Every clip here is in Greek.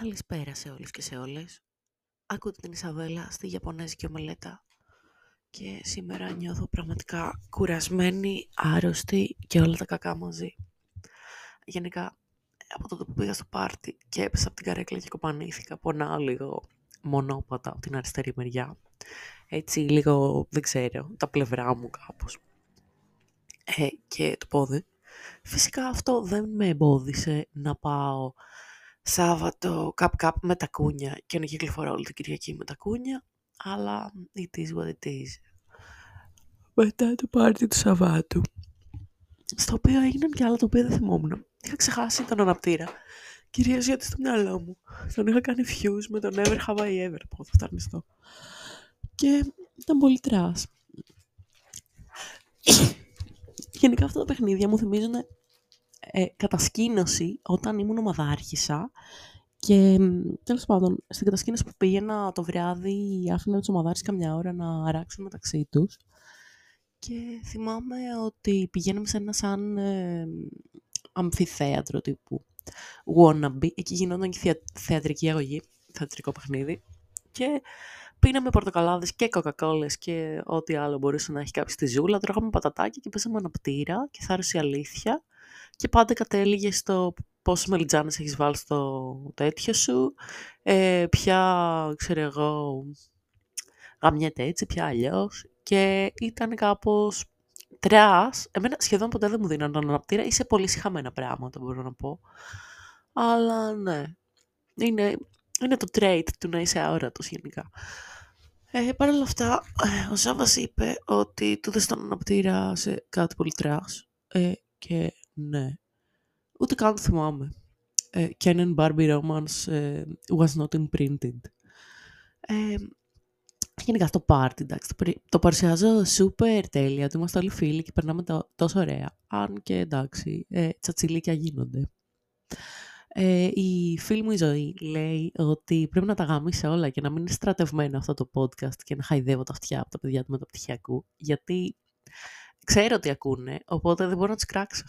Καλησπέρα σε όλους και σε όλες. Ακούτε την Ισαβέλα στη Ιαπωνέζικη Ομελέτα και σήμερα νιώθω πραγματικά κουρασμένη, άρρωστη και όλα τα κακά μαζί. Γενικά, από τότε που πήγα στο πάρτι και έπεσα από την καρέκλα και κοπανήθηκα, πονάω λίγο μονόπατα από την αριστερή μεριά. Έτσι λίγο, δεν ξέρω, τα πλευρά μου κάπως. Ε, και το πόδι. Φυσικά αυτό δεν με εμπόδισε να πάω Σάββατο καπ καπ με τακούνια και να κυκλοφορώ όλη την Κυριακή με τακούνια, αλλά it is what it is. Μετά το πάρτι του Σαββάτου, στο οποίο έγιναν και άλλα τα οποία δεν θυμόμουν. Είχα ξεχάσει τον αναπτήρα, κυρίως γιατί στο μυαλό μου. Τον είχα κάνει fuse με το Never Have I Ever, πω θα φταρνιστώ. Και ήταν πολύ trash. Γενικά αυτά τα παιχνίδια μου θυμίζουν ε, κατασκήνωση όταν ήμουν ομαδάρχησα και τέλος πάντων στην κατασκήνωση που πήγαινα το βράδυ άφηνα τους ομαδάρχες καμιά ώρα να αράξουν μεταξύ τους και θυμάμαι ότι πηγαίναμε σε ένα σαν ε, αμφιθέατρο τύπου wannabe, εκεί γινόταν και θεατρική αγωγή, θεατρικό παιχνίδι και πίναμε πορτοκαλάδες και κοκακόλες και ό,τι άλλο μπορούσε να έχει κάποιος στη ζούλα, τρώγαμε πατατάκια και πέσαμε αναπτήρα και θα η αλήθεια και πάντα κατέληγες στο πόσες μελιτζάνες έχεις βάλει στο τέτοιο σου, ε, ποια, ξέρω εγώ, γαμιέται έτσι, πια αλλιώς. Και ήταν κάπως τρεάς. Εμένα σχεδόν ποτέ δεν μου δίνανε αναπτήρα ή σε πολύ συχαμένα πράγματα, μπορώ να πω. Αλλά ναι, είναι, είναι το trait του να είσαι αόρατος γενικά. Ε, Παρ' όλα αυτά, ε, ο Σάββας είπε ότι του δεν στον αναπτήρα σε κάτι πολύ τρεάς. Ε, και ναι. Ούτε καν θυμάμαι. Ε, Canon Barbie Romance ε, was not imprinted. Ε, γενικά στο πάρτι, εντάξει, το, το παρουσιάζω super τέλεια, ότι είμαστε όλοι φίλοι και περνάμε το, τόσο ωραία. Αν και εντάξει, ε, τσατσιλίκια γίνονται. Ε, η φίλη μου η ζωή λέει ότι πρέπει να τα γαμίσει όλα και να μην είναι στρατευμένο αυτό το podcast και να χαϊδεύω τα αυτιά από τα παιδιά του μεταπτυχιακού, γιατί ξέρω ότι ακούνε, οπότε δεν μπορώ να τους κράξω.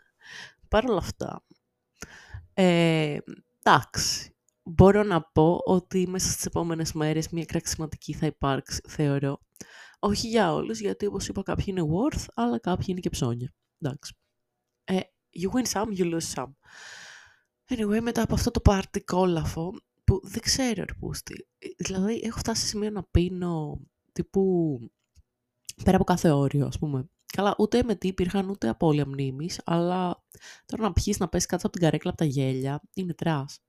Παρ' όλα αυτά, ε, εντάξει, μπορώ να πω ότι μέσα στις επόμενες μέρες μια κραξιματική θα υπάρξει, θεωρώ. Όχι για όλους, γιατί όπως είπα κάποιοι είναι worth, αλλά κάποιοι είναι και ψώνια. Εντάξει. Ε, you win some, you lose some. Anyway, μετά από αυτό το πάρτι κόλαφο, που δεν ξέρω ρε πούστη, δηλαδή έχω φτάσει σε σημείο να πίνω τύπου πέρα από κάθε όριο, ας πούμε. Καλά, ούτε εμετοί υπήρχαν, ούτε απώλεια μνήμης, αλλά τώρα να πιείς, να πέσει κάτω από την καρέκλα από τα γέλια, είναι trash.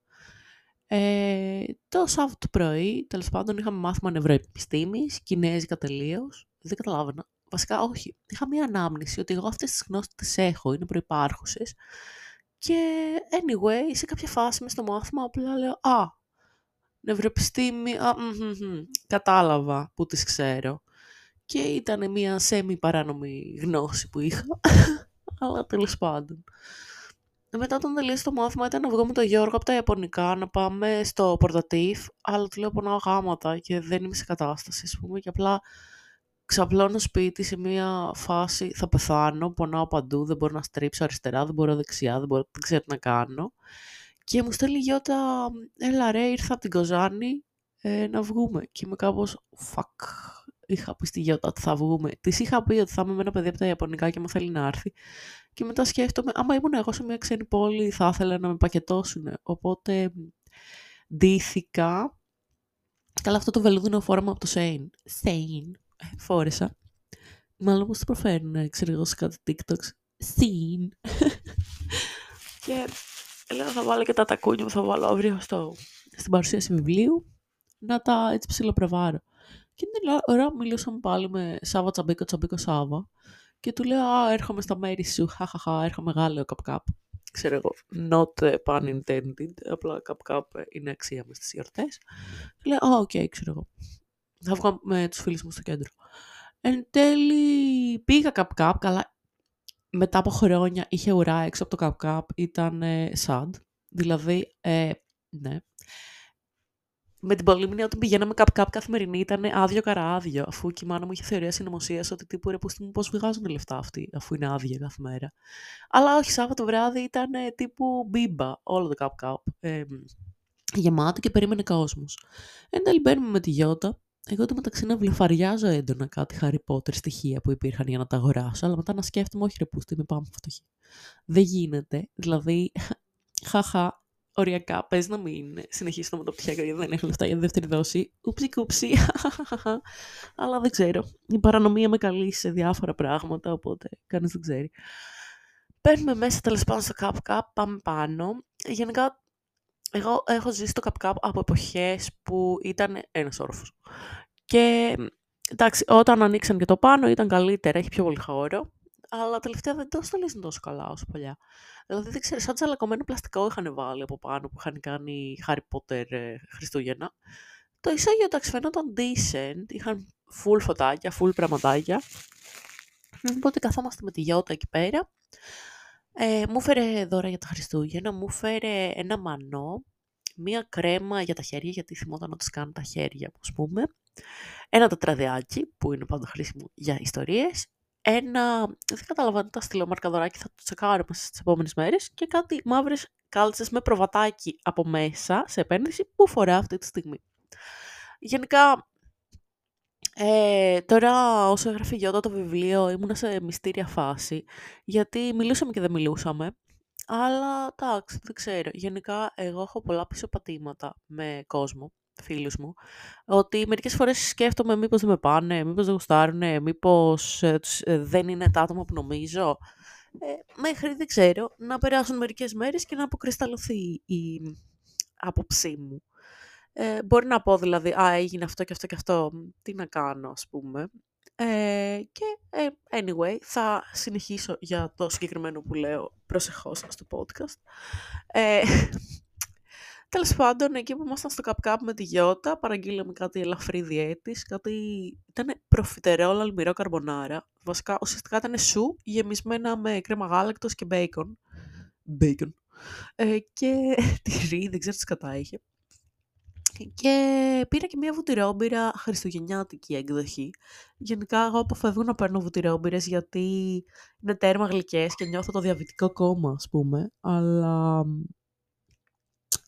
Ε, το Σάββατο πρωί, τέλος πάντων, είχαμε μάθημα νευροεπιστήμης, κινέζικα τελείως. Δεν καταλάβαινα. Βασικά, όχι. Είχα μία ανάμνηση ότι εγώ αυτές τις γνώσεις τις έχω, είναι προϋπάρχουσες. Και, anyway, σε κάποια φάση μες στο μάθημα, απλά λέω, α, νευροεπιστήμη, α, κατάλαβα που τις ξέρω και ήταν μια σέμι παράνομη γνώση που είχα, αλλά τέλος πάντων. Μετά όταν τελείωσε το μάθημα ήταν να βγω με τον Γιώργο από τα Ιαπωνικά να πάμε στο πορτατίφ, αλλά του λέω πονάω γάματα και δεν είμαι σε κατάσταση, ας πούμε, και απλά ξαπλώνω σπίτι σε μια φάση, θα πεθάνω, πονάω παντού, δεν μπορώ να στρίψω αριστερά, δεν μπορώ δεξιά, δεν, μπορώ, δεν ξέρω τι να κάνω. Και μου στέλνει η Γιώτα, έλα ρε, ήρθα από την Κοζάνη ε, να βγούμε. Και είμαι κάπως, fuck, είχα πει στη Γιώτα ότι θα βγούμε. Της είχα πει ότι θα είμαι με ένα παιδί από τα Ιαπωνικά και μου θέλει να έρθει. Και μετά σκέφτομαι, άμα ήμουν εγώ σε μια ξένη πόλη, θα ήθελα να με πακετώσουν. Οπότε ντύθηκα. Καλά, αυτό το βελούδινο φόρμα από το Shein. Shein. Φόρεσα. Μάλλον πώς το προφέρουν, ξέρω εγώ σε κάτι TikToks. Shein. και έλεγα θα βάλω και τα τακούνια που θα βάλω αύριο στο, στην παρουσίαση βιβλίου να τα έτσι ψιλοπροβάρω. Και την ώρα μιλούσαμε πάλι με Σάβα Τσαμπίκο, Τσαμπίκο Σάβα. Και του λέω, Α, έρχομαι στα μέρη σου. Χαχαχα, έρχομαι Γάλλιο καπ καπ. Ξέρω εγώ, not pun intended. Απλά καπ καπ είναι αξία μες στις γιορτές. Και λέω, Α, ok, okay, ξέρω εγώ. Θα βγω με τους φίλους μου στο κέντρο. Εν τέλει πήγα καπ καπ, καλά μετά από χρόνια είχε ουρά έξω από το καπ καπ, ήταν ε, sad. Δηλαδή, ε, ναι, με την πολύμνη όταν πηγαίναμε κάπου κάπου καθημερινή ήταν άδειο καρά-άδειο, αφού και η μάνα μου είχε θεωρία συνωμοσίας ότι τύπου ρε μου πώς βγάζουν λεφτά αυτοί αφού είναι άδεια κάθε μέρα. Αλλά όχι, Σάββατο βράδυ ήταν τύπου μπίμπα όλο το κάπου κάπου. Ε, γεμάτο και περίμενε κόσμος. Εν τέλει μπαίνουμε με τη Γιώτα. Εγώ το μεταξύ να βλεφαριάζω έντονα κάτι Harry Potter στοιχεία που υπήρχαν για να τα αγοράσω, αλλά μετά να σκέφτομαι, όχι ρε πούστη, είμαι πάμε φτωχή. Δεν γίνεται, δηλαδή, χαχα, οριακά, πες να μην συνεχίσω το μεταπτυχιακό γιατί δεν έχω λεφτά για δεύτερη δόση. Ούψι κούψι, αλλά δεν ξέρω. Η παρανομία με καλεί σε διάφορα πράγματα, οπότε κανείς δεν ξέρει. Παίρνουμε μέσα τέλος πάντων στο Cup Cup, πάμε πάνω. Γενικά εγώ έχω ζήσει το Cup Cup από εποχές που ήταν ένας όροφος. Και εντάξει, όταν ανοίξαν και το πάνω ήταν καλύτερα, έχει πιο πολύ χώρο. Αλλά τελευταία δεν το στολίζουν τόσο καλά όσο παλιά. Δηλαδή δεν ξέρω, σαν τσαλακωμένο πλαστικό είχαν βάλει από πάνω που είχαν κάνει Harry Potter ε, Χριστούγεννα. Το εισάγειο εντάξει φαινόταν decent, είχαν full φωτάκια, full πραγματάκια. Οπότε καθόμαστε με τη Γιώτα εκεί πέρα. Ε, μου φέρε δώρα για τα Χριστούγεννα, μου φέρε ένα μανό, μία κρέμα για τα χέρια, γιατί θυμόταν να τις κάνω τα χέρια, ας πούμε. Ένα τετραδιάκι, που είναι πάντα χρήσιμο για ιστορίες. Ένα, δεν καταλαβαίνω, τα στείλω μαρκαδωράκι, θα το τσεκάρω μέσα στις επόμενες μέρες. Και κάτι μαύρες κάλτσες με προβατάκι από μέσα, σε επένδυση, που φορά αυτή τη στιγμή. Γενικά, ε, τώρα όσο έγραφε η Γιώτα το βιβλίο ήμουν σε μυστήρια φάση γιατί μιλούσαμε και δεν μιλούσαμε αλλά εντάξει δεν ξέρω γενικά εγώ έχω πολλά πίσω πατήματα με κόσμο φίλους μου ότι μερικές φορές σκέφτομαι μήπως δεν με πάνε, μήπως δεν γουστάρουνε, μήπως ε, ε, δεν είναι τα άτομα που νομίζω ε, μέχρι δεν ξέρω να περάσουν μερικές μέρες και να αποκρισταλωθεί η άποψή μου ε, μπορεί να πω δηλαδή, α, έγινε αυτό και αυτό και αυτό, τι να κάνω ας πούμε. Ε, και ε, anyway, θα συνεχίσω για το συγκεκριμένο που λέω προσεχώς στο podcast. Ε, Τέλος πάντων, εκεί που ήμασταν στο Cup με τη Γιώτα, παραγγείλαμε κάτι ελαφρύ διέτης, κάτι ήταν προφιτερόλ αλμυρό καρμπονάρα. Βασικά, ουσιαστικά ήταν σου γεμισμένα με κρέμα γάλακτος και μπέικον. Μπέικον. Ε, και τυρί, δεν ξέρω τις κατά είχε. Και πήρα και μια βουτυρόμπυρα χριστουγεννιάτικη έκδοχη. Γενικά εγώ αποφεύγω να παίρνω βουτυρόμπυρες γιατί είναι τέρμα γλυκές και νιώθω το διαβητικό κόμμα, ας πούμε. Αλλά...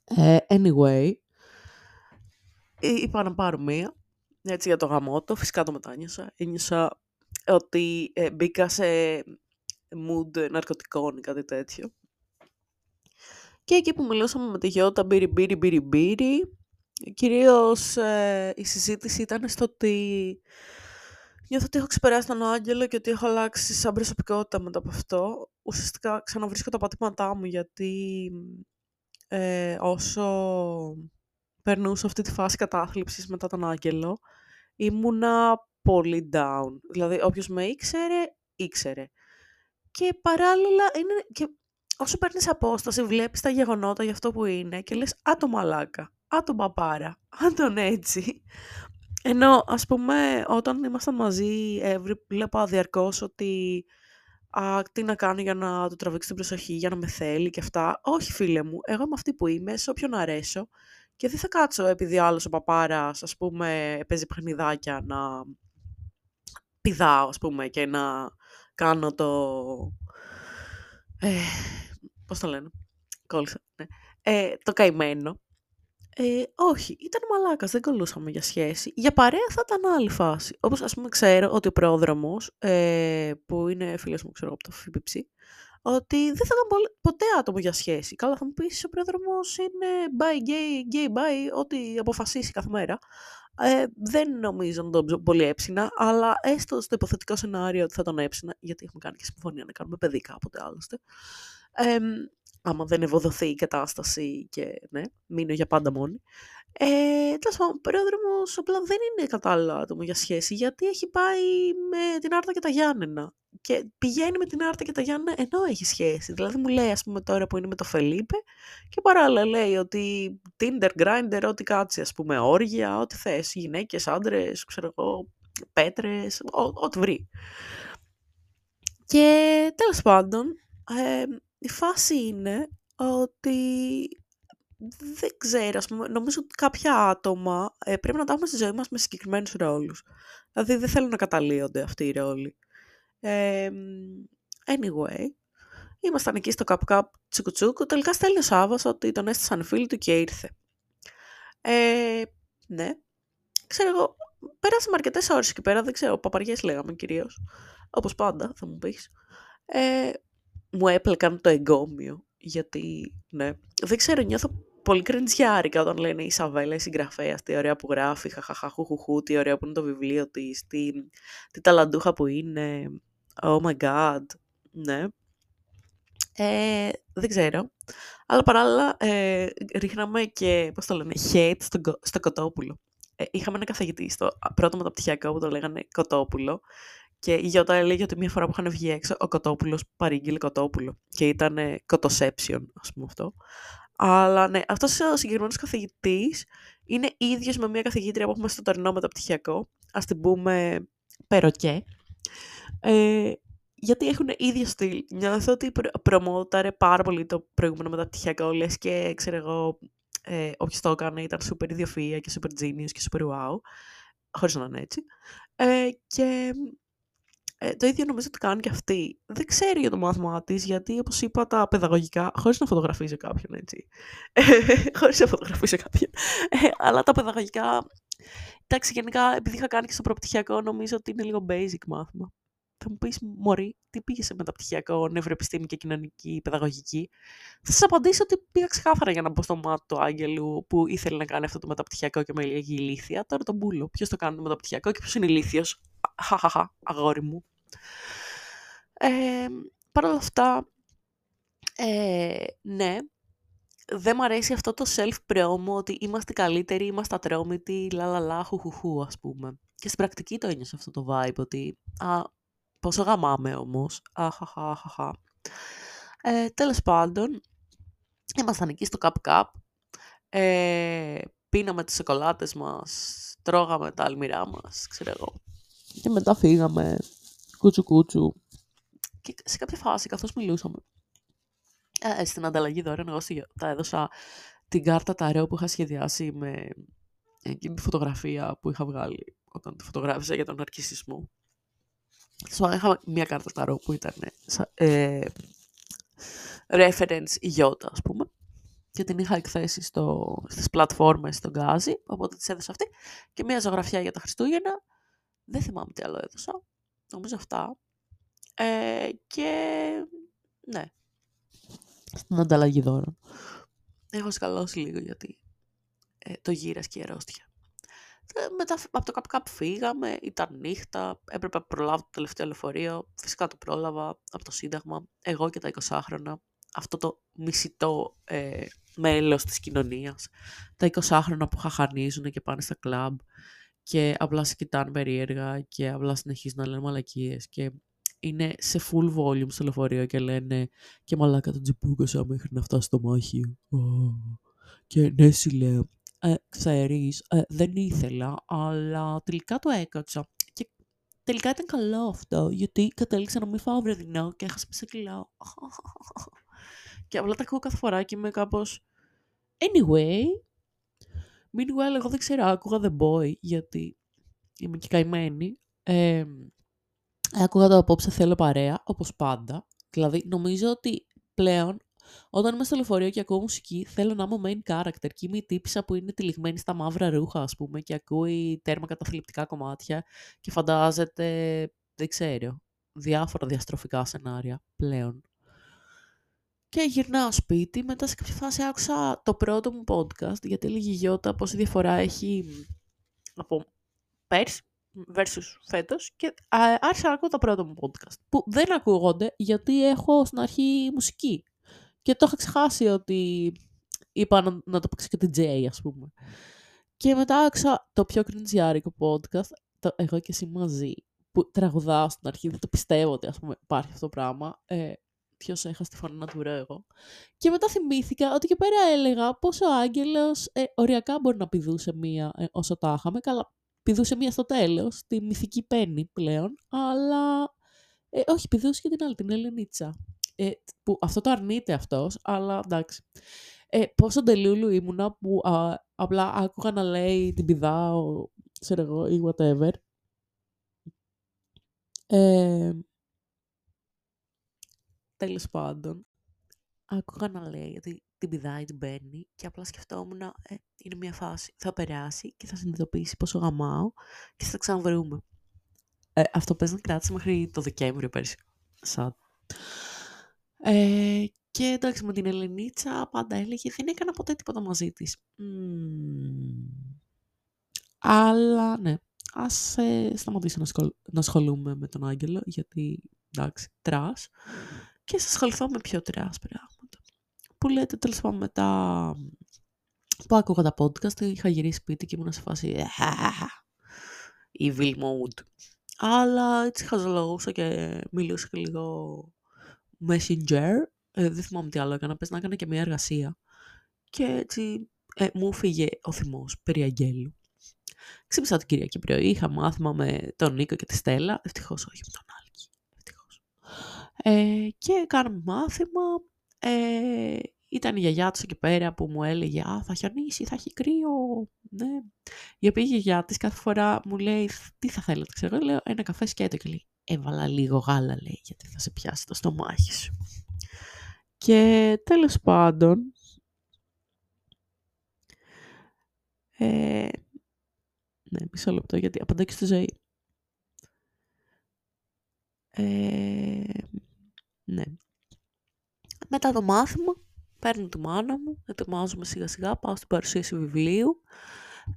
Ε, anyway, είπα να πάρω μία, έτσι για το γαμότο, φυσικά το μετάνιωσα. Ένιωσα ότι ε, μπήκα σε mood ναρκωτικών ή κάτι τέτοιο. Και εκεί που μιλούσαμε με τη Γιώτα μπύρι μπύρι μπύρι μπύρι, Κυρίως ε, η συζήτηση ήταν στο ότι νιώθω ότι έχω ξεπεράσει τον άγγελο και ότι έχω αλλάξει σαν προσωπικότητα μετά από αυτό. Ουσιαστικά ξαναβρίσκω τα πατήματά μου γιατί ε, όσο περνούσα αυτή τη φάση κατάθλιψης μετά τον άγγελο ήμουνα πολύ down. Δηλαδή όποιος με ήξερε, ήξερε. Και παράλληλα είναι και όσο παίρνεις απόσταση βλέπεις τα γεγονότα για αυτό που είναι και λες «Α το μαλάκα, α τον παπάρα, α τον έτσι». Ενώ ας πούμε όταν ήμασταν μαζί βλέπα διαρκώς ότι α, τι να κάνω για να του τραβήξει την προσοχή, για να με θέλει και αυτά. Όχι φίλε μου, εγώ είμαι αυτή που είμαι, σε όποιον αρέσω και δεν θα κάτσω επειδή άλλος ο παπάρας ας πούμε παίζει παιχνιδάκια να πηδάω ας πούμε και να κάνω το... Ε, πώς το λένε, κόλλησα, ναι. Ε, το καημένο. Ε, όχι, ήταν μαλάκας, δεν κολούσαμε για σχέση. Για παρέα θα ήταν άλλη φάση. Όπως ας πούμε ξέρω ότι ο πρόδρομος, ε, που είναι φίλος μου ξέρω από το ΦΠΠ, ότι δεν θα ήταν ποτέ άτομο για σχέση. Καλά θα μου πεις ο πρόδρομος είναι bi, gay, gay, bi, ό,τι αποφασίσει κάθε μέρα. Ε, δεν νομίζω να τον πολύ έψινα, αλλά έστω στο υποθετικό σενάριο ότι θα τον έψινα, γιατί έχουμε κάνει και συμφωνία να κάνουμε παιδί κάποτε άλλωστε ε, άμα δεν ευοδοθεί η κατάσταση και ναι, μείνω για πάντα μόνη. Ε, Τέλος πάντων, ο πρόεδρομο απλά δεν είναι κατάλληλο άτομο για σχέση, γιατί έχει πάει με την Άρτα και τα Γιάννενα. Και πηγαίνει με την Άρτα και τα Γιάννενα ενώ έχει σχέση. Δηλαδή μου λέει, ας πούμε, τώρα που είναι με το Φελίπε, και παράλληλα λέει ότι Tinder, Grindr, ό,τι κάτσει, ας πούμε, όργια, ό,τι θες, γυναίκες, άντρες, ξέρω εγώ, πέτρες, ό,τι βρει. Και τέλος πάντων, ε, η φάση είναι ότι δεν ξέρω, ας πούμε, νομίζω ότι κάποια άτομα ε, πρέπει να τα έχουμε στη ζωή μας με συγκεκριμένους ρόλους. Δηλαδή δεν θέλουν να καταλύονται αυτοί οι ρόλοι. Ε, anyway, ήμασταν εκεί στο καπ καπ τσουκουτσούκου, τελικά στέλνει ο Σάββας ότι τον έστησαν φίλοι του και ήρθε. Ε, ναι. Ξέρω εγώ, πέρασαμε αρκετές ώρες εκεί πέρα, δεν ξέρω, παπαριές λέγαμε κυρίως. Όπως πάντα, θα μου πεις. Ε, μου έπλεκαν το εγκόμιο, γιατί, ναι, δεν ξέρω, νιώθω πολύ κρεντζιάρικα όταν λένε η Σαβέλα, η συγγραφέας, τι ωραία που γράφει, χαχαχαχουχουχού, τι ωραία που είναι το βιβλίο της, τι, τι ταλαντούχα που είναι, oh my god, ναι. Ε, δεν ξέρω. Αλλά παράλληλα ε, ρίχναμε και, πώς το λένε, hate στο, στο κοτόπουλο. Ε, είχαμε ένα καθηγητή στο πρώτο μεταπτυχιακό που το λέγανε κοτόπουλο και η Γιώτα έλεγε ότι μία φορά που είχαν βγει έξω ο κοτόπουλος παρήγγειλε κοτόπουλο και ήταν κοτοσέψιον, ας πούμε αυτό. Αλλά ναι, αυτός ο συγκεκριμένος καθηγητής είναι ίδιος με μία καθηγήτρια που έχουμε στο τωρινό μεταπτυχιακό, ας την πούμε Περοκέ. Ε, γιατί έχουν ίδιο στυλ. Νιώθω ότι προμόταρε πάρα πολύ το προηγούμενο μεταπτυχιακό, λες και ξέρω εγώ, ε, όποιος το έκανε ήταν super ιδιοφυΐα και super genius και super wow, χωρίς να είναι έτσι. Ε, και ε, το ίδιο νομίζω ότι κάνει και αυτή. Δεν ξέρει για το μάθημά της, γιατί όπως είπα τα παιδαγωγικά, χωρίς να φωτογραφίζει κάποιον έτσι. χωρίς να φωτογραφίζει κάποιον. Ε, αλλά τα παιδαγωγικά. Εντάξει, γενικά, επειδή είχα κάνει και στο προπτυχιακό, νομίζω ότι είναι λίγο basic μάθημα. Θα μου πεις, Μωρή, τι πήγες σε μεταπτυχιακό, νευροεπιστήμη και κοινωνική παιδαγωγική; Θα σας απαντήσω ότι πήγα ξεκάθαρα για να μπω στο μάτι του Άγγελου που ήθελε να κάνει αυτό το μεταπτυχιακό και με λέγει ηλίθεια. Τώρα τον μπούλο. Ποιος το κάνει το μεταπτυχιακό και ποιος είναι ηλίθιος; Χαχαχα, αγόρι μου. Ε, Παρ' όλα αυτά, ε, ναι, δεν μ' αρέσει αυτό το self-promo ότι είμαστε καλύτεροι, είμαστε ατρόμητοι, λα χουχουχού, ας πούμε. Και στην πρακτική το ένιωσα αυτό το vibe, ότι α, πόσο γαμάμε όμως, αχαχαχαχα. Ε, τέλος πάντων, ήμασταν εκεί στο Cup Cup, ε, πίναμε τις σοκολάτες μας, τρώγαμε τα αλμυρά μας, ξέρω εγώ. Και μετά φύγαμε, κούτσου κούτσου. Και σε κάποια φάση, καθώς μιλούσαμε, ε, στην ανταλλαγή δώρεων, εγώ τα έδωσα την κάρτα ταρέο που είχα σχεδιάσει με εκείνη τη φωτογραφία που είχα βγάλει όταν τη φωτογράφησα για τον αρκισισμό. So, είχα μια κάρτα ταρό που ήταν ε, reference ιότα, ας πούμε. Και την είχα εκθέσει στο, στις πλατφόρμες στον Γκάζι, οπότε της έδωσα αυτή. Και μια ζωγραφιά για τα Χριστούγεννα. Δεν θυμάμαι τι άλλο έδωσα. Νομίζω αυτά. Ε, και ναι. Στην ανταλλαγή δώρων. Έχω σκαλώσει λίγο γιατί ε, το γύρας και η αρρώστια. Ε, μετά από το κάπου κάπου φύγαμε, ήταν νύχτα, έπρεπε να προλάβω το τελευταίο λεωφορείο. Φυσικά το πρόλαβα από το Σύνταγμα, εγώ και τα 20 χρόνια. Αυτό το μισητό ε, μέλος της κοινωνίας. Τα 20 χρόνια που χαχανίζουν και πάνε στα κλαμπ και απλά σε κοιτάνε περίεργα και απλά συνεχίζουν να λένε μαλακίες και είναι σε full volume στο λεωφορείο και λένε και μαλάκα τον τζιπούκασα μέχρι να φτάσει στο μάχιο. Και ναι, λέω, ε, ξέρεις, ε, δεν ήθελα, αλλά τελικά το έκατσα. Και τελικά ήταν καλό αυτό, γιατί κατέληξα να μην φάω βρεδινό και έχασα μισό κιλό. και απλά τα ακούω κάθε φορά και είμαι κάπως... Anyway, meanwhile, εγώ δεν ξέρω, άκουγα The Boy, γιατί είμαι και καημένη. Ε, άκουγα το απόψε θέλω παρέα, όπως πάντα. Δηλαδή, νομίζω ότι πλέον όταν είμαι στο λεωφορείο και ακούω μουσική, θέλω να είμαι main character και είμαι η τύπησα που είναι τυλιγμένη στα μαύρα ρούχα, ας πούμε, και ακούει τέρμα καταθλιπτικά κομμάτια και φαντάζεται, δεν ξέρω, διάφορα διαστροφικά σενάρια πλέον. Και γυρνάω σπίτι, μετά σε κάποια φάση άκουσα το πρώτο μου podcast, γιατί έλεγε η Γιώτα πόση διαφορά έχει από πέρσι versus φέτος και άρχισα να ακούω το πρώτο μου podcast, που δεν ακούγονται γιατί έχω στην αρχή μουσική. Και το είχα ξεχάσει ότι είπα να, να το παίξω και την Jay, ας πούμε. Και μετά άκουσα το πιο κριντζιάρικο podcast, το εγώ και εσύ μαζί, που τραγουδάω στην αρχή, δεν το πιστεύω ότι ας πούμε υπάρχει αυτό το πράγμα. Ε, ποιος έχασε τη φωνή να του εγώ. Και μετά θυμήθηκα ότι και πέρα έλεγα πως ο Άγγελος ε, οριακά μπορεί να πηδούσε μία ε, όσο τα είχαμε. Καλά, πηδούσε μία στο τέλος, τη μυθική Πέννη πλέον, αλλά ε, όχι, πηδούσε και την άλλη, την Ελενίτσα ε, που αυτό το αρνείται αυτός, αλλά εντάξει. Ε, πόσο τελούλου ήμουνα που α, απλά άκουγα να λέει την πηδάω, ξέρω εγώ, ή whatever. Ε, τέλος πάντων, άκουγα να λέει ότι την πηδάει, την παίρνει και απλά σκεφτόμουν, ε, είναι μια φάση, θα περάσει και θα συνειδητοποιήσει πόσο γαμάω και θα τα ξαναβρούμε. Ε, αυτό πες να κράτησε μέχρι το Δεκέμβριο πέρσι. Σαν. Ε, και εντάξει, με την Ελενίτσα πάντα έλεγε δεν έκανα ποτέ τίποτα μαζί της. Αλλά ναι, ας ε, σταματήσω να, σχολ... να ασχολούμαι με τον Άγγελο, γιατί εντάξει, trash. Και ας ασχοληθώ με πιο trash πράγματα. Που λέτε τέλος πάντων μετά που άκουγα τα podcast, είχα γυρίσει σπίτι και ήμουν σε φάση evil mode. Αλλά έτσι χαζολογούσα και μιλούσα και λίγο messenger. Ε, δεν θυμάμαι τι άλλο έκανα, πες να έκανα και μια εργασία. Και έτσι ε, μου φύγε ο θυμός περί αγγέλου. Ξύπνησα την Κυριακή πρωί, είχα μάθημα με τον Νίκο και τη Στέλλα, ευτυχώς όχι με τον Άλκη, ευτυχώς. Ε, και κάναμε μάθημα, ε, ήταν η γιαγιά του εκεί πέρα που μου έλεγε «Α, θα χιονίσει, θα έχει κρύο». Ναι. Η οποία η γιαγιά της κάθε φορά μου λέει «Τι θα θέλετε, ξέρω». Λέω «Ένα καφέ σκέτο» και λέει «Έβαλα λίγο γάλα», λέει, «γιατί θα σε πιάσει το στομάχι σου». Και τέλος πάντων, ε, ναι, μισό λεπτό, γιατί απαντάει και στη ζωή. Ε, ναι. Μετά το μάθημα, παίρνω τη μάνα μου, ετοιμάζομαι σιγά σιγά, πάω στην παρουσίαση βιβλίου.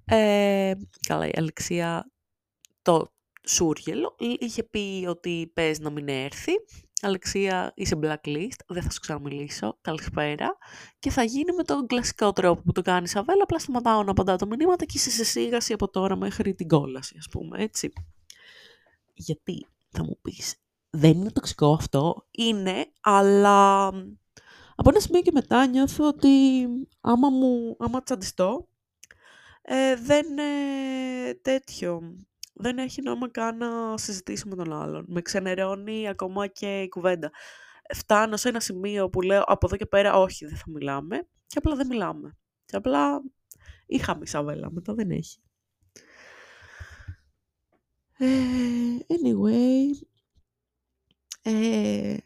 Ε, καλά, η Αλεξία το σούργελο είχε πει ότι πες να μην έρθει. Αλεξία, είσαι blacklist, δεν θα σου ξαναμιλήσω, καλησπέρα. Και θα γίνει με τον κλασικό τρόπο που το κάνεις Σαβέλα, απλά σταματάω να απαντάω τα μηνύματα και είσαι σε σίγαση από τώρα μέχρι την κόλαση, ας πούμε, έτσι. Γιατί, θα μου πεις, δεν είναι τοξικό αυτό, είναι, αλλά από ένα σημείο και μετά νιώθω ότι άμα, μου, άμα τσαντιστώ, ε, δεν ε, τέτοιο. Δεν έχει νόημα καν να συζητήσω με τον άλλον. Με ξενερώνει ακόμα και η κουβέντα. Φτάνω σε ένα σημείο που λέω από εδώ και πέρα όχι δεν θα μιλάμε και απλά δεν μιλάμε. Και απλά είχα μισά βέλα, μετά δεν έχει. Ε, anyway, ε,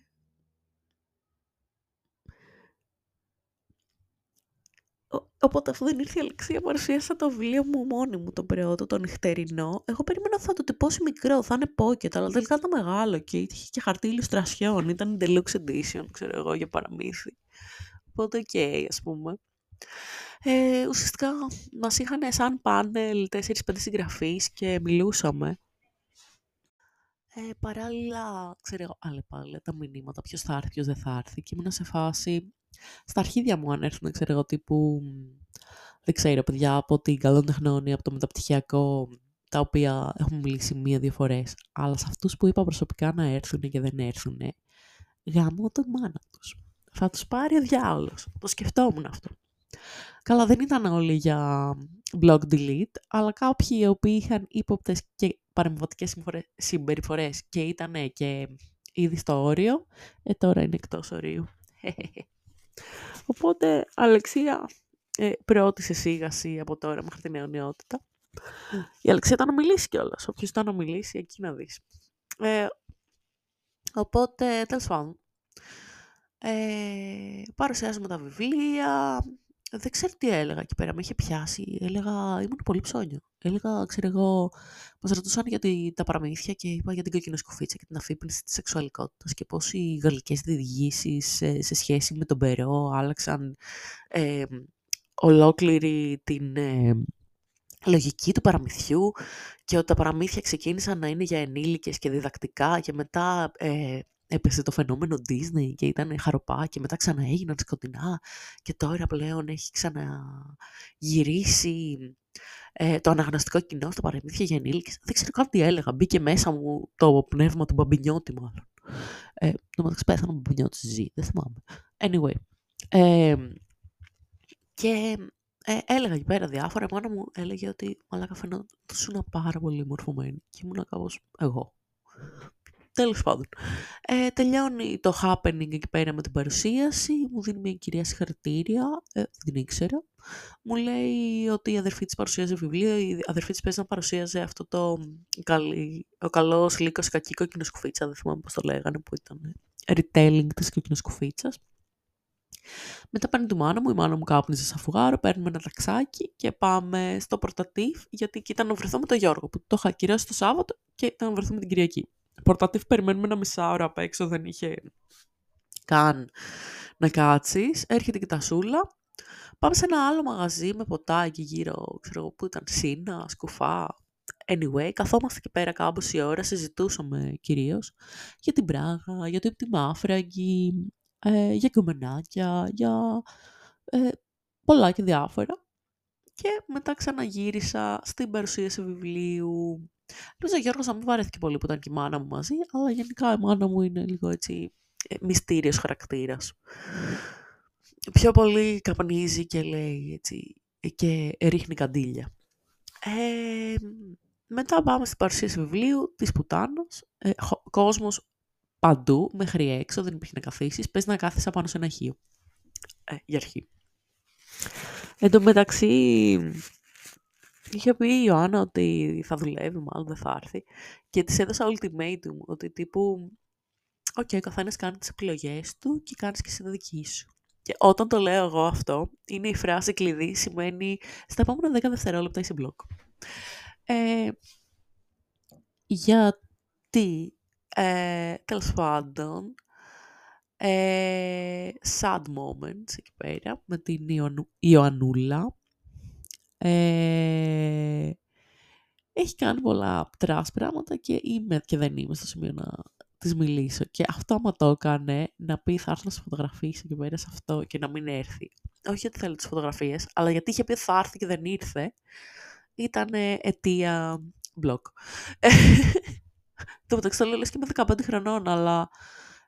Οπότε αφού δεν ήρθε η Αλεξία παρουσίασα το βιβλίο μου μόνη μου τον περίοδο, το νυχτερινό. Εγώ περίμενα θα το τυπώσει μικρό, θα είναι pocket, αλλά τελικά ήταν μεγάλο και είχε και χαρτί ιλουστρασιόν, ήταν deluxe edition, ξέρω εγώ, για παραμύθι. Οπότε ok, okay, ας πούμε. Ε, ουσιαστικά μας είχαν σαν πάνελ 4-5 συγγραφείς και μιλούσαμε. Ε, παράλληλα, ξέρω εγώ, άλλα πάλι τα μηνύματα, ποιος θα έρθει, ποιος δεν θα έρθει και ήμουν σε φάση στα αρχίδια μου αν έρθουν, ξέρω εγώ, τύπου, δεν ξέρω, παιδιά από την καλών τεχνών ή από το μεταπτυχιακό, τα οποία έχουμε μιλήσει μία-δύο φορές, αλλά σε αυτούς που είπα προσωπικά να έρθουν και δεν έρθουν, γάμω τον μάνα τους. Θα τους πάρει ο διάολος. Το σκεφτόμουν αυτό. Καλά, δεν ήταν όλοι για blog delete, αλλά κάποιοι οι οποίοι είχαν ύποπτες και παρεμβατικές συμπεριφορές και ήταν και ήδη στο όριο, ε, τώρα είναι εκτός ορίου. Οπότε, Αλεξία, ε, σε σίγαση από τώρα μέχρι την αιωνιότητα. Η Αλεξία ήταν να μιλήσει κιόλας. Όποιος ήταν να μιλήσει, εκεί να δεις. Ε, οπότε, τέλος πάντων. Ε, παρουσιάζουμε τα βιβλία, δεν ξέρω τι έλεγα εκεί πέρα, με είχε πιάσει. Έλεγα, ήμουν πολύ ψώνιο. Έλεγα, ξέρω εγώ, μας ρωτούσαν για τη, τα παραμύθια και είπα για την κοκκινοσκουφίτσα και την αφύπνιση της σεξουαλικότητας και πώς οι γαλλικές διηγήσεις σε, σε, σχέση με τον Περό άλλαξαν ε, ολόκληρη την ε, λογική του παραμυθιού και ότι τα παραμύθια ξεκίνησαν να είναι για ενήλικες και διδακτικά και μετά ε, έπεσε το φαινόμενο Disney και ήταν χαροπά και μετά ξαναέγιναν σκοτεινά και τώρα πλέον έχει ξαναγυρίσει ε, το αναγνωστικό κοινό στο παραμύθια για ενήλικες. Δεν ξέρω καν τι έλεγα. Μπήκε μέσα μου το πνεύμα του Μπαμπινιώτη μάλλον. Ε, το μεταξύ πέθανε ο Μπαμπινιώτης ζει. Δεν θυμάμαι. Anyway. Ε, και ε, έλεγα εκεί πέρα διάφορα. Η μάνα μου έλεγε ότι μαλάκα φαινόταν πάρα πολύ μορφωμένη. Και ήμουν κάπως εγώ. Τέλος πάντων. Ε, τελειώνει το happening εκεί πέρα με την παρουσίαση. Μου δίνει μια κυρία συγχαρητήρια. Ε, δεν την ήξερα. Μου λέει ότι η αδερφή της παρουσίαζε βιβλίο. Η αδερφή της παίζει να παρουσίαζε αυτό το καλή, ο καλός λύκος κακή κόκκινος σκουφίτσα. Δεν θυμάμαι πώς το λέγανε που ήταν. Retelling της κόκκινο σκουφίτσα. Μετά παίρνει τη μάνα μου, η μάνα μου κάπνιζε σαν φουγάρο, παίρνουμε ένα ταξάκι και πάμε στο πορτατίφ, γιατί ήταν να βρεθώ με τον Γιώργο, που το είχα κυρώσει το Σάββατο και ήταν να βρεθούμε την Κυριακή. Πορτατίφ περιμένουμε ένα μισά ώρα απ' έξω, δεν είχε καν να κάτσεις. Έρχεται και τα σούλα. Πάμε σε ένα άλλο μαγαζί με ποτά εκεί γύρω, ξέρω που ήταν σύνα, σκουφά. Anyway, καθόμαστε εκεί πέρα κάμποση ώρα, συζητούσαμε κυρίως για την Πράγα, για το Υπτιμάφραγγι, ε, για κομμενάκια, για ε, πολλά και διάφορα. Και μετά ξαναγύρισα στην παρουσίαση βιβλίου. Νομίζω ο Γιώργος να μην βαρέθηκε πολύ που ήταν και η μάνα μου μαζί, αλλά γενικά η μάνα μου είναι λίγο έτσι ε, μυστήριος χαρακτήρας. Πιο πολύ καπνίζει και λέει έτσι και ρίχνει καντήλια. Ε, μετά πάμε στην παρουσίαση βιβλίου της Πουτάνας. Ε, κόσμος παντού, μέχρι έξω, δεν υπήρχε να καθίσεις. Πες να κάθεσαι πάνω σε ένα χείο. Ε, για αρχή. Εν τω μεταξύ, είχε πει η Ιωάννα ότι θα δουλεύει, μάλλον δεν θα έρθει. Και της έδωσα ultimatum, ότι τύπου, ok, okay, ο καθένας κάνει τις επιλογές του και κάνεις και εσύ δική σου. Και όταν το λέω εγώ αυτό, είναι η φράση κλειδί, σημαίνει στα επόμενα 10 δευτερόλεπτα είσαι block. Ε, γιατί, ε, τέλος πάντων, ε, sad moments εκεί πέρα, με την Ιωανου, Ιωαννούλα. Ε, έχει κάνει πολλά trash πράγματα και είμαι και δεν είμαι στο σημείο να της μιλήσω. Και αυτό άμα το έκανε, να πει θα έρθω να σε φωτογραφίσει και πέρα σε αυτό και να μην έρθει. Όχι γιατί θέλει τις φωτογραφίες, αλλά γιατί είχε πει θα έρθει και δεν ήρθε. Ήταν αιτία block. το μεταξύ το λέω και με 15 χρονών, αλλά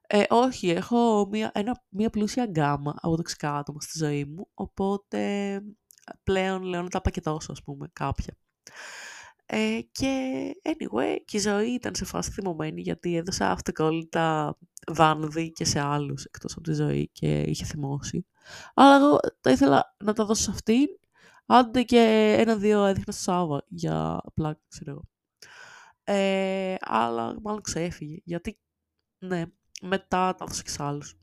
ε, όχι, έχω μία, ένα, μία πλούσια γκάμα από τοξικά άτομα στη ζωή μου, οπότε πλέον λέω να τα πακετώσω, ας πούμε, κάποια. Ε, και anyway, και η ζωή ήταν σε φάση θυμωμένη γιατί έδωσα αυτοκόλλητα βάνδι και σε άλλους εκτός από τη ζωή και είχε θυμώσει. Αλλά εγώ θα ήθελα να τα δώσω σε αυτήν, άντε και ένα-δύο έδειχνα στο Σάββα για απλά, ξέρω εγώ. Ε, αλλά μάλλον ξέφυγε, γιατί ναι, μετά τα έδωσα και σε άλλους.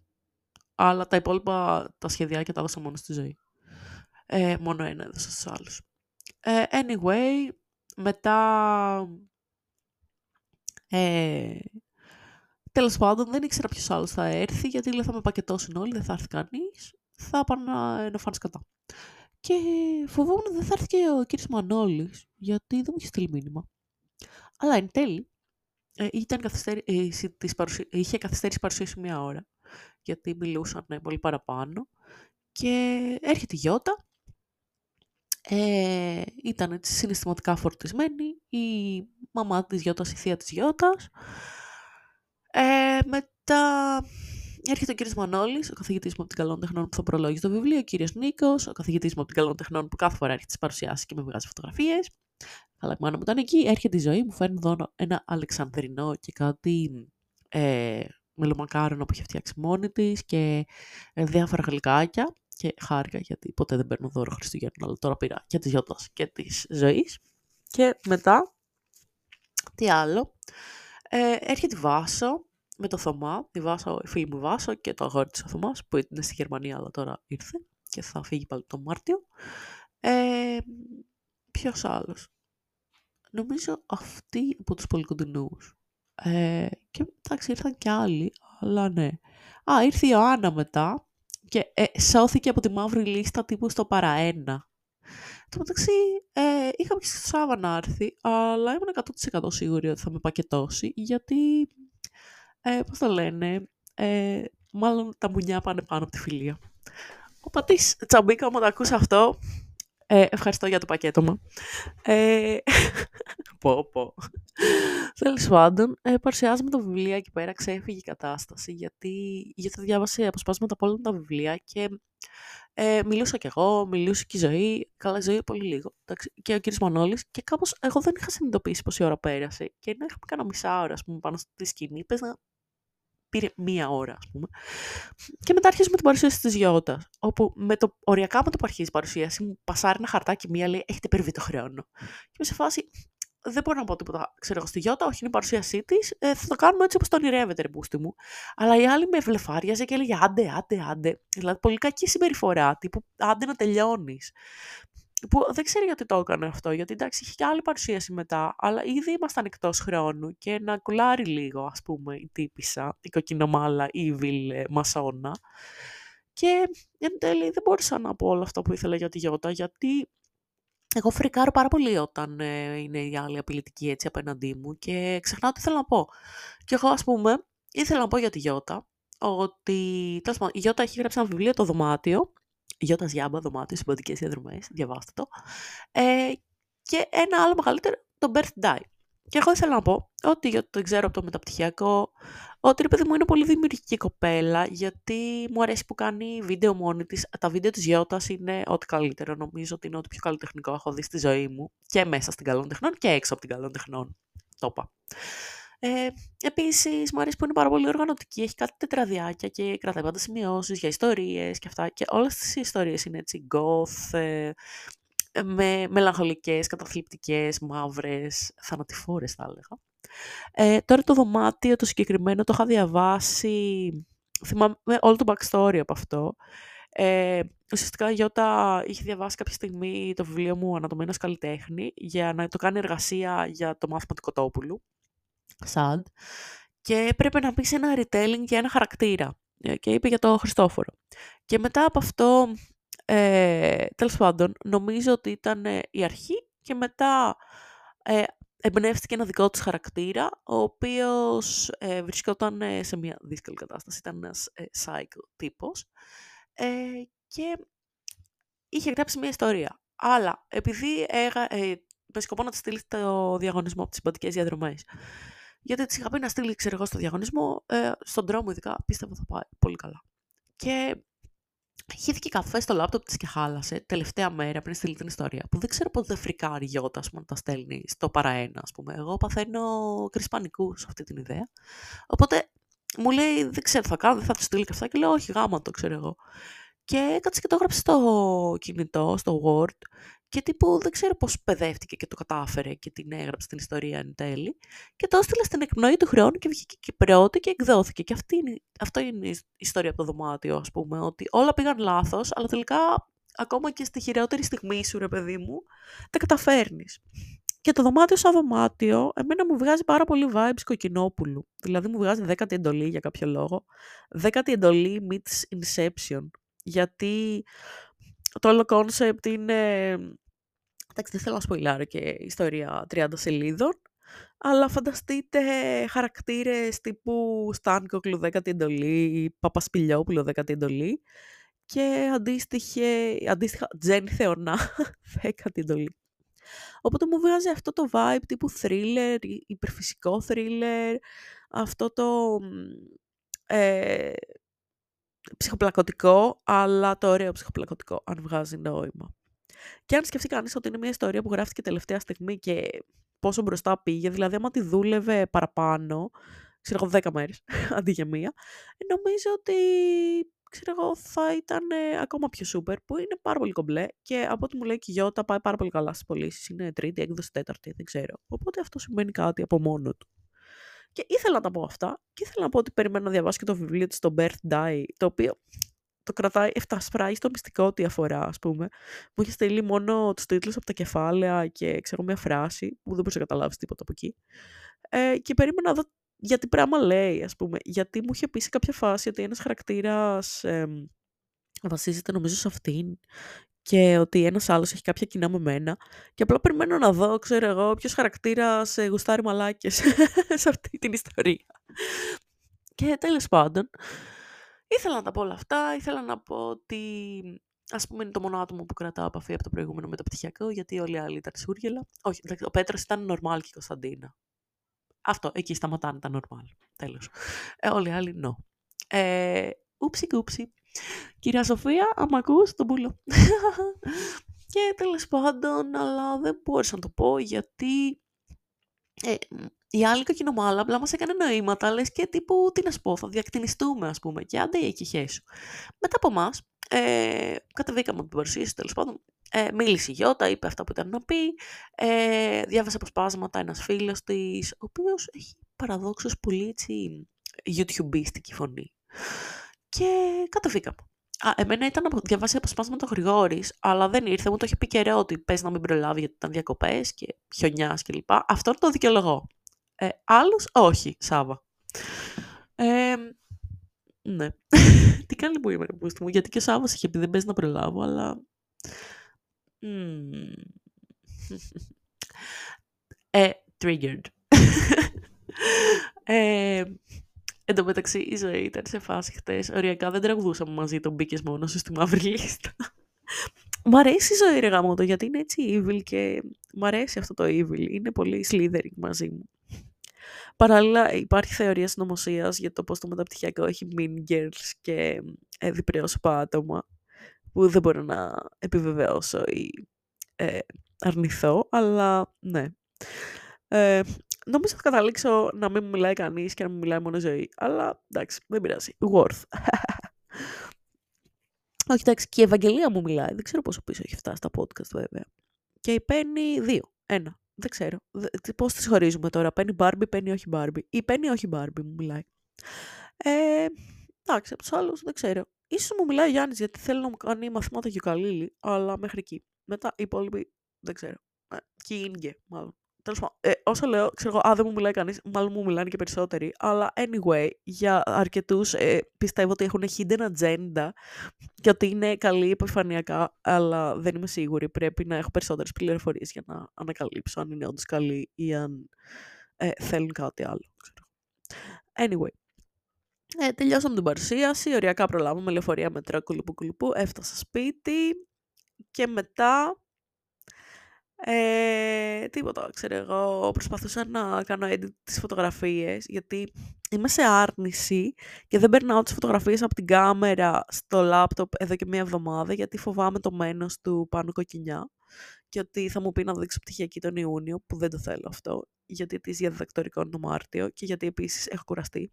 Αλλά τα υπόλοιπα, τα σχεδιάκια τα έδωσα μόνος στη ζωή. Ε, μόνο ένα έδωσα στους άλλους. Ε, anyway, μετά... Ε, τέλος πάντων, δεν ήξερα ποιος άλλος θα έρθει, γιατί λέει θα με πακετώσουν όλοι, δεν θα έρθει κανείς. Θα πάνε να, να φάνε κατά. Και φοβόμουν δεν θα έρθει και ο κύριος Μανώλης, γιατί δεν μου είχε στείλει μήνυμα. Αλλά εν τέλει, ε, ήταν καθυστέρη, ε, της παρουσία, είχε καθυστέρηση παρουσίαση μία ώρα, γιατί μιλούσαν πολύ παραπάνω. Και έρχεται η Γιώτα ε, ήταν έτσι συναισθηματικά φορτισμένη, η μαμά της Γιώτας, η θεία της Γιώτας. Ε, μετά έρχεται ο κύριος Μανώλης, ο καθηγητής μου από την Καλών Τεχνών που θα προλόγει το βιβλίο, ο κύριος Νίκος, ο καθηγητής μου από την Καλών Τεχνών που κάθε φορά έρχεται στις παρουσιάσεις και με βγάζει φωτογραφίες. Αλλά η μάνα μου ήταν εκεί, έρχεται η ζωή, μου φέρνει εδώ ένα αλεξανδρινό και κάτι ε, μελομακάρονο που έχει φτιάξει μόνη της και ε, διάφορα γλυκάκια και χάρηκα γιατί ποτέ δεν παίρνω δώρο Χριστουγέννων, αλλά τώρα πήρα και της Γιώτας και της ζωής. Και μετά, τι άλλο, ε, έρχεται η Βάσο με το Θωμά, η, Βάσο, η φίλη μου Βάσο και το αγόρι της ο Θωμάς που είναι στη Γερμανία αλλά τώρα ήρθε και θα φύγει πάλι το Μάρτιο. Ε, ποιος άλλος; Νομίζω αυτοί από τους πολύ κοντινούς. Ε, και εντάξει ήρθαν και άλλοι, αλλά ναι. Α, ήρθε η Ιωάννα μετά, και ε, σώθηκε από τη μαύρη λίστα τύπου στο παραένα. Το μεταξύ, ε, είχαμε και στη Σάβα να έρθει, αλλά ήμουν 100% σίγουρη ότι θα με πακετώσει, γιατί, ε, πώς το λένε, ε, μάλλον τα μουνιά πάνε πάνω από τη φιλία. Ο πατής Τσαμπίκα, όταν ακούς αυτό, ε, ευχαριστώ για το πακέτο μου. Ε, πω, πω. Τέλος πάντων, ε, παρουσιάζουμε το βιβλίο εκεί πέρα, ξέφυγε η κατάσταση, γιατί, γιατί το διάβασε αποσπάσματα από όλα τα βιβλία και ε, μιλούσα κι εγώ, μιλούσε και η ζωή, καλά η ζωή πολύ λίγο, και ο κύριος Μανώλης και κάπως εγώ δεν είχα συνειδητοποιήσει πόση ώρα πέρασε και να είχαμε κάνα μισά ώρα, ας πούμε, πάνω στη σκηνή, πες να πήρε μία ώρα, ας πούμε. Και μετά αρχίζουμε την παρουσίαση της Γιώτα, όπου με το, οριακά με το που αρχίζει η παρουσίαση μου πασάρει ένα χαρτάκι μία, λέει, έχετε περιβεί το χρόνο. Και είμαι σε φάση, δεν μπορώ να πω τίποτα, ξέρω εγώ, στη Γιώτα, όχι είναι η παρουσίασή της. Ε, θα το κάνουμε έτσι όπως το ονειρεύεται, ρε μπούστη μου. Αλλά η άλλη με βλεφάριαζε και έλεγε άντε, άντε, άντε. Δηλαδή, πολύ κακή συμπεριφορά, τύπου άντε να τελειώνεις. Που δεν ξέρει γιατί το έκανε αυτό, γιατί εντάξει, είχε και άλλη παρουσίαση μετά, αλλά ήδη ήμασταν εκτό χρόνου και να κουλάρει λίγο, ας πούμε, η τύπησα, η κοκκινομάλα, η Βιλ Μασόνα. Και εν τέλει δεν μπορούσα να πω όλα αυτά που ήθελα για τη Γιώτα, γιατί εγώ φρικάρω πάρα πολύ όταν ε, είναι η άλλη απειλητική έτσι απέναντί μου και ξεχνάω τι θέλω να πω. Και εγώ, ας πούμε, ήθελα να πω για τη Γιώτα, ότι, τέλος πάντων, η Γιώτα έχει γράψει ένα βιβλίο, το δωμάτιο, Γιώτα Γιάμπα, δωμάτιο, συμπαντικές διαδρομές, διαβάστε το, ε, και ένα άλλο μεγαλύτερο, το Birth Die. Και εγώ ήθελα να πω ότι το ξέρω από το μεταπτυχιακό, ότι ρε παιδί μου είναι πολύ δημιουργική κοπέλα, γιατί μου αρέσει που κάνει βίντεο μόνη της. Τα βίντεο της Γιώτας είναι ό,τι καλύτερο. Νομίζω ότι είναι ό,τι πιο καλλιτεχνικό έχω δει στη ζωή μου. Και μέσα στην καλών τεχνών και έξω από την καλών τεχνών. Το είπα. Ε, Επίσης, μου αρέσει που είναι πάρα πολύ οργανωτική. Έχει κάτι τετραδιάκια και κρατάει πάντα σημειώσεις για ιστορίες και αυτά. Και όλες τις ιστορίες είναι έτσι goth, ε, με μελαγχολικές, καταθλιπτικές, μαύρες, θανατηφόρες θα έλεγα. Ε, τώρα το δωμάτιο το συγκεκριμένο το είχα διαβάσει, θυμάμαι όλο το backstory από αυτό. Ε, ουσιαστικά η Γιώτα είχε διαβάσει κάποια στιγμή το βιβλίο μου «Ανατομένος καλλιτέχνη» για να το κάνει εργασία για το μάθημα του Κοτόπουλου, Σαντ, και έπρεπε να πει σε ένα retelling για ένα χαρακτήρα. Ε, και είπε για το Χριστόφορο. Και μετά από αυτό ε, τέλος πάντων, νομίζω ότι ήταν ε, η αρχή και μετά ε, εμπνεύστηκε ένα δικό της χαρακτήρα, ο οποίος ε, βρισκόταν ε, σε μια δύσκολη κατάσταση, ήταν ένας ε, psycho τύπος. Ε, και είχε γράψει μια ιστορία. Αλλά επειδή έγα, ε, με σκοπό να της στείλει το διαγωνισμό από τις συμπαντικές διαδρομές, γιατί της είχα πει να στείλει, ξέρω εγώ, στο διαγωνισμό, ε, στον δρόμο ειδικά, πίστευα θα πάει πολύ καλά. Και Χύθηκε καφέ στο λάπτοπ της και χάλασε τελευταία μέρα πριν στείλει την ιστορία. Που δεν ξέρω πότε δεν φρικάρει η Γιώτα, να τα στέλνει στο παραένα, ας πούμε. Εγώ παθαίνω κρίση πανικού σε αυτή την ιδέα. Οπότε μου λέει, δεν ξέρω τι θα κάνω, δεν θα του στείλει και αυτά. Και λέω, Όχι, γάμα το ξέρω εγώ. Και έκατσε και το έγραψε στο κινητό, στο Word. Και τύπου δεν ξέρω πώς παιδεύτηκε και το κατάφερε και την έγραψε την ιστορία εν τέλει. Και το έστειλε στην εκπνοή του χρόνου και βγήκε και πρώτη και εκδόθηκε. Και αυτή είναι, αυτό είναι η ιστορία από το δωμάτιο, ας πούμε, ότι όλα πήγαν λάθος, αλλά τελικά ακόμα και στη χειρότερη στιγμή σου, ρε παιδί μου, τα καταφέρνεις. Και το δωμάτιο σαν δωμάτιο, εμένα μου βγάζει πάρα πολύ vibes κοκκινόπουλου. Δηλαδή μου βγάζει δέκατη εντολή για κάποιο λόγο. Δέκατη εντολή meets Inception. Γιατί το όλο κόνσεπτ είναι... Εντάξει, δεν θέλω να σποιλάρω και ιστορία 30 σελίδων, αλλά φανταστείτε χαρακτήρες τύπου Στάνκογλου 10η εντολή, Παπασπηλιόπουλο 10η εντολή και αντίστοιχε, αντίστοιχα Τζένι Θεωνά 10η εντολή. Οπότε μου βγάζει αυτό το vibe τύπου thriller, υπερφυσικό thriller, αυτό το ε, ψυχοπλακωτικό, αλλά το ωραίο ψυχοπλακωτικό, αν βγάζει νόημα. Και αν σκεφτεί κανείς ότι είναι μια ιστορία που γράφτηκε τελευταία στιγμή και πόσο μπροστά πήγε, δηλαδή άμα τη δούλευε παραπάνω, ξέρω εγώ 10 μέρες αντί για μία, νομίζω ότι ξέρω εγώ, θα ήταν ακόμα πιο σούπερ, που είναι πάρα πολύ κομπλέ και από ό,τι μου λέει και η Γιώτα πάει πάρα πολύ καλά στις πωλήσεις. Είναι τρίτη, έκδοση, τέταρτη, δεν ξέρω. Οπότε αυτό σημαίνει κάτι από μόνο του. Και ήθελα να τα πω αυτά και ήθελα να πω ότι περιμένω να διαβάσω και το βιβλίο της, το Birth Die, το οποίο το κρατάει 7 σπράγει στο μυστικό τι αφορά, ας πούμε. Μου είχε στείλει μόνο τους τίτλους από τα κεφάλαια και ξέρω μια φράση που δεν μπορούσα να καταλάβεις τίποτα από εκεί. Ε, και περίμενα να δω γιατί πράγμα λέει, ας πούμε. Γιατί μου είχε πει σε κάποια φάση ότι ένας χαρακτήρας ε, βασίζεται νομίζω σε αυτήν και ότι ένας άλλος έχει κάποια κοινά με μένα και απλά περιμένω να δω, ξέρω εγώ, ποιος χαρακτήρας ε, γουστάρει μαλάκες σε αυτή την ιστορία. Και τέλος πάντων, ήθελα να τα πω όλα αυτά, ήθελα να πω ότι ας πούμε είναι το μόνο άτομο που κρατάω επαφή από το προηγούμενο μεταπτυχιακό, γιατί όλοι οι άλλοι ήταν σούργελα. Όχι, ο Πέτρος ήταν normal και η Κωνσταντίνα. Αυτό, εκεί σταματάνε τα normal. Τέλος. Ε, όλοι οι άλλοι, no. Ε, ούψι κούψι. Κυρία Σοφία, άμα ακούς, τον πουλο. και τέλος πάντων, αλλά δεν μπορούσα να το πω γιατί ε, η άλλη κοκκινομάλα απλά μας έκανε νοήματα, λες και τύπου, τι να σου πω, θα διακτηνιστούμε ας πούμε και άντε η εκειχέ σου. Μετά από εμάς, ε, κατεβήκαμε από την παρουσίαση τέλος πάντων Ε, μίλησε η Γιώτα, είπε αυτά που ήταν να πει. Ε, διάβασε αποσπάσματα ένας φίλος της, ο οποίος έχει παραδόξως πολύ έτσι YouTubeίστικη φωνή. Και κατεβήκαμε. Α, εμένα ήταν να διαβάσει αποσπάσματα ο Γρηγόρης, αλλά δεν ήρθε, μου το είχε πει καιρό ότι πες να μην προλάβει γιατί ήταν διακοπές και χιονιάς κλπ. Αυτό το δικαιολογώ. Ε, άλλους, όχι, Σάβα. Ε, ναι. Τι κάνει που είμαι, μου, γιατί και ο Σάββας είχε πει δεν παίζει να προλάβω, αλλά... Mm. ε, triggered. ε, Εν τω μεταξύ η ζωή ήταν σε φάση χτες. Οριακά δεν τραγουδούσαμε μαζί τον μπήκε μόνο σου στη μαύρη λίστα. Μ' αρέσει η ζωή ρε γαμώτο, γιατί είναι έτσι evil και μ' αρέσει αυτό το evil. Είναι πολύ slithering μαζί μου. Παράλληλα υπάρχει θεωρία συνωμοσίας για το πώς το μεταπτυχιακό έχει mean girls και ε, διπρεόσωπα άτομα που δεν μπορώ να επιβεβαιώσω ή ε, αρνηθώ, αλλά ναι. Ε, Νομίζω θα καταλήξω να μην μου μιλάει κανείς και να μην μιλάει μόνο ζωή. Αλλά εντάξει, δεν πειράζει. Worth. Όχι, εντάξει, και η Ευαγγελία μου μιλάει. Δεν ξέρω πόσο πίσω έχει φτάσει τα podcast, βέβαια. Και η Πέννη δύο. Ένα. Δεν ξέρω. Πώς τις χωρίζουμε τώρα. Πέννη Μπάρμπι, Πέννη όχι Μπάρμπι. Ή Πέννη όχι Μπάρμπι μου μιλάει. Ε, εντάξει, από τους άλλους δεν ξέρω. σω μου μιλάει ο Γιάννης γιατί θέλει να μου κάνει μαθήματα γιουκαλίλη, αλλά μέχρι εκεί. Μετά οι υπόλοιποι δεν ξέρω. Ε, και η Ίνγκε, μάλλον. Τέλος πάντων, ε, όσο λέω, ξέρω εγώ, α, δεν μου μιλάει κανείς, μάλλον μου μιλάνε και περισσότεροι. Αλλά anyway, για αρκετούς ε, πιστεύω ότι έχουν hidden agenda και ότι είναι καλοί επιφανειακά, αλλά δεν είμαι σίγουρη. Πρέπει να έχω περισσότερες πληροφορίες για να ανακαλύψω αν είναι όντως καλοί ή αν ε, θέλουν κάτι άλλο. Ξέρω. Anyway. Ε, τελειώσαμε την παρουσίαση, οριακά προλάβαμε λεωφορεία μετρό κουλουπού κουλουπού, έφτασα σπίτι και μετά ε, τίποτα, ξέρω εγώ, προσπαθούσα να κάνω edit τις φωτογραφίες, γιατί είμαι σε άρνηση και δεν περνάω τις φωτογραφίες από την κάμερα στο λάπτοπ εδώ και μία εβδομάδα, γιατί φοβάμαι το μένος του πάνω κοκκινιά και ότι θα μου πει να δείξω πτυχιακή τον Ιούνιο, που δεν το θέλω αυτό, γιατί της για διδακτορικό είναι το Μάρτιο και γιατί επίσης έχω κουραστεί.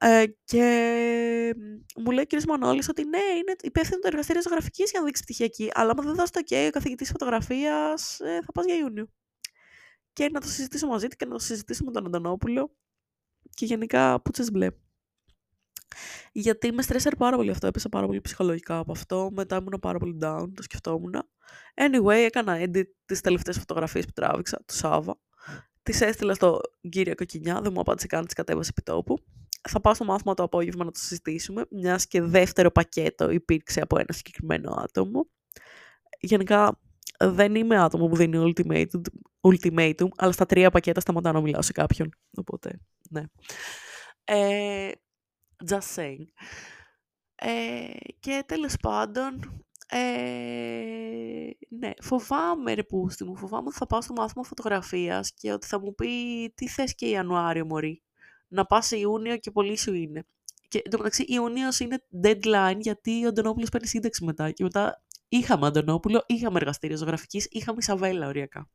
Ε, και μου λέει ο κ. Μανώλης ότι ναι, είναι υπεύθυνο το εργαστήριο ζωγραφικής για να δείξει πτυχιακή, αλλά άμα δεν δώσει το OK ο καθηγητής φωτογραφίας, ε, θα πας για Ιούνιο. Και να το συζητήσω μαζί του και να το συζητήσω με τον Αντωνόπουλο και γενικά πούτσες μπλε. Γιατί με στρέσσερ πάρα πολύ αυτό, έπεσα πάρα πολύ ψυχολογικά από αυτό, μετά ήμουν πάρα πολύ down, το σκεφτόμουν. Anyway, έκανα edit τις τελευταίες φωτογραφίες που τράβηξα, του Σάβα. Τις έστειλα στο κύριο Κοκκινιά, δεν μου απάντησε καν, τις κατέβασε επί τόπου. Θα πάω στο μάθημα το απόγευμα να το συζητήσουμε, μιας και δεύτερο πακέτο υπήρξε από ένα συγκεκριμένο άτομο. Γενικά δεν είμαι άτομο που δίνει ultimatum, ultimatum αλλά στα τρία πακέτα σταματάω να μιλάω σε κάποιον. Οπότε, ναι. Ε, just saying. Ε, και τέλος πάντων, ε, ναι, φοβάμαι ρε πούστη μου, φοβάμαι ότι θα πάω στο μάθημα φωτογραφίας και ότι θα μου πει τι θες και Ιανουάριο μωρή. Να πας σε Ιούνιο και πολύ σου είναι. Και το μεταξύ Ιούνιος είναι deadline γιατί ο Αντωνόπουλος παίρνει σύνταξη μετά και μετά είχαμε Αντωνόπουλο, είχαμε εργαστήριο ζωγραφικής, είχαμε Ισαβέλα οριακά.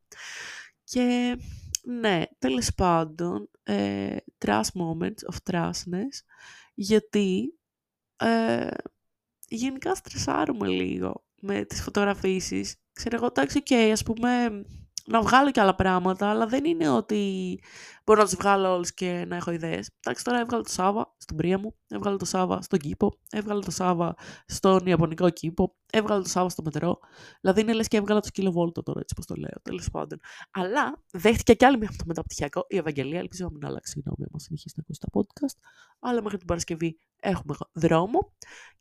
Και ναι, τέλος πάντων, ε, trust moments of trustness, γιατί ε, γενικά στρεσάρουμε λίγο με τις φωτογραφίσεις. Ξέρω εγώ, εντάξει, ok, ας πούμε, να βγάλω και άλλα πράγματα, αλλά δεν είναι ότι μπορώ να τις βγάλω όλες και να έχω ιδέες. Εντάξει, τώρα έβγαλα το Σάβα στην πρία μου, έβγαλα το Σάβα στον κήπο, έβγαλα το Σάβα στον Ιαπωνικό κήπο, έβγαλα το Σάβα στο μετρό. Δηλαδή είναι λες και έβγαλα το σκυλοβόλτο τώρα, έτσι πώ το λέω, τέλος πάντων. Αλλά δέχτηκε κι άλλη μια αυτό το μεταπτυχιακό, η Ευαγγελία. Ελπίζω να μην αλλάξει γνώμη άμα συνεχίσει να ακούσει τα podcast. Αλλά μέχρι την Παρασκευή έχουμε δρόμο.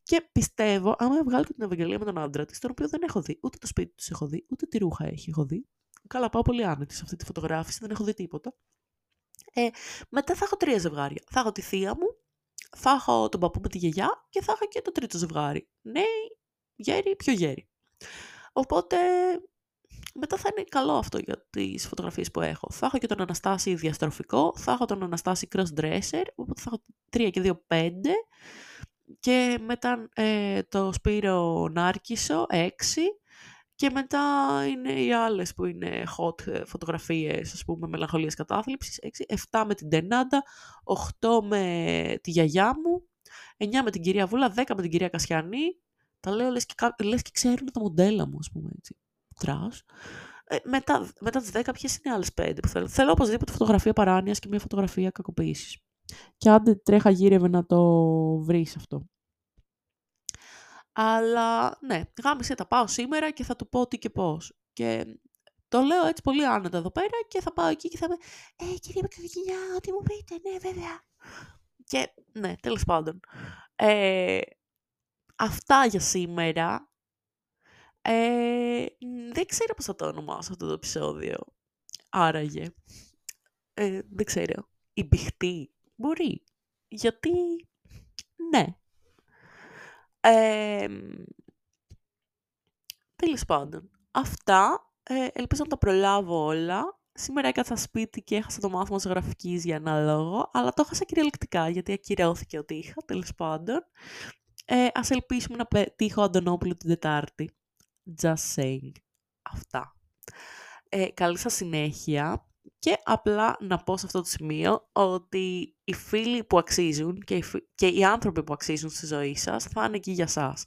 Και πιστεύω, άμα βγάλω και την Ευαγγελία με τον άντρα της, τον οποίο δεν έχω δει, ούτε το σπίτι τους έχω δει, ούτε τη ρούχα έχει έχω δει, Καλά, πάω πολύ άνετη σε αυτή τη φωτογράφηση, δεν έχω δει τίποτα. Ε, μετά θα έχω τρία ζευγάρια. Θα έχω τη θεία μου, θα έχω τον παππού με τη γιαγιά και θα έχω και το τρίτο ζευγάρι. Ναι, γέρι, πιο γέρι. Οπότε μετά θα είναι καλό αυτό για τις φωτογραφίες που έχω. Θα έχω και τον Αναστάση διαστροφικό, θα έχω τον Αναστάση cross-dresser, οπότε θα έχω 3 και 2, 5. Και μετά ε, το Σπύρο Νάρκισο, 6. Και μετά είναι οι άλλες που είναι hot ε, φωτογραφίες, ας πούμε, μελαγχολίας κατάθλιψης. 7 με την Τενάντα, 8 με τη γιαγιά μου, 9 με την κυρία Βούλα, 10 με την κυρία Κασιανή, Τα λέω λες και, λες και ξέρουν τα μοντέλα μου, ας πούμε, έτσι. Τρας. Ε, μετά, μετά τις 10, ποιες είναι οι άλλες 5 που θέλω. Θέλω οπωσδήποτε φωτογραφία παράνοιας και μια φωτογραφία κακοποίησης. Και άντε τρέχα γύρευε να το βρεις αυτό. Αλλά ναι, γάμισε τα πάω σήμερα και θα του πω τι και πώς. Και το λέω έτσι πολύ άνετα εδώ πέρα και θα πάω εκεί και θα είμαι «Ε, κυρία Μακρυγινιά, ό,τι μου πείτε, ναι, βέβαια». Και ναι, τέλος πάντων. Ε, αυτά για σήμερα. Ε, δεν ξέρω πώς θα το ονομάσω αυτό το επεισόδιο. Άραγε. Ε, δεν ξέρω. Η μπηχτή. Μπορεί. Γιατί, ναι. Ε, τέλος πάντων. Αυτά. Ε, ελπίζω να τα προλάβω όλα. Σήμερα έκατσα σπίτι και έχασα το μάθημα ζωγραφικής για ένα λόγο, αλλά το έχασα κυριολεκτικά γιατί ακυρώθηκε ότι είχα, τέλος πάντων. Ε, ας ελπίσουμε να πετύχω Αντωνόπουλο την Τετάρτη. Just saying. Αυτά. Ε, καλή σας συνέχεια και απλά να πω σε αυτό το σημείο ότι οι φίλοι που αξίζουν και οι, και οι άνθρωποι που αξίζουν στη ζωή σας θα είναι εκεί για σας.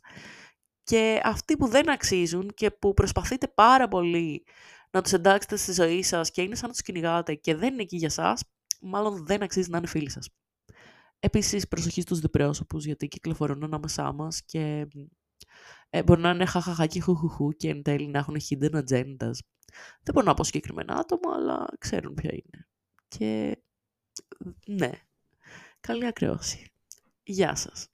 Και αυτοί που δεν αξίζουν και που προσπαθείτε πάρα πολύ να τους εντάξετε στη ζωή σας και είναι σαν να τους κυνηγάτε και δεν είναι εκεί για σας, μάλλον δεν αξίζει να είναι φίλοι σας. Επίσης, προσοχή στους διπρόσωπους, γιατί κυκλοφορούν ανάμεσά μας και ε, μπορεί να είναι χαχαχά και χουχουχού και εν τέλει να έχουν hidden agendas. Δεν μπορώ να πω συγκεκριμένα άτομα, αλλά ξέρουν ποια είναι. Και ναι, καλή ακρεώση. Γεια σας.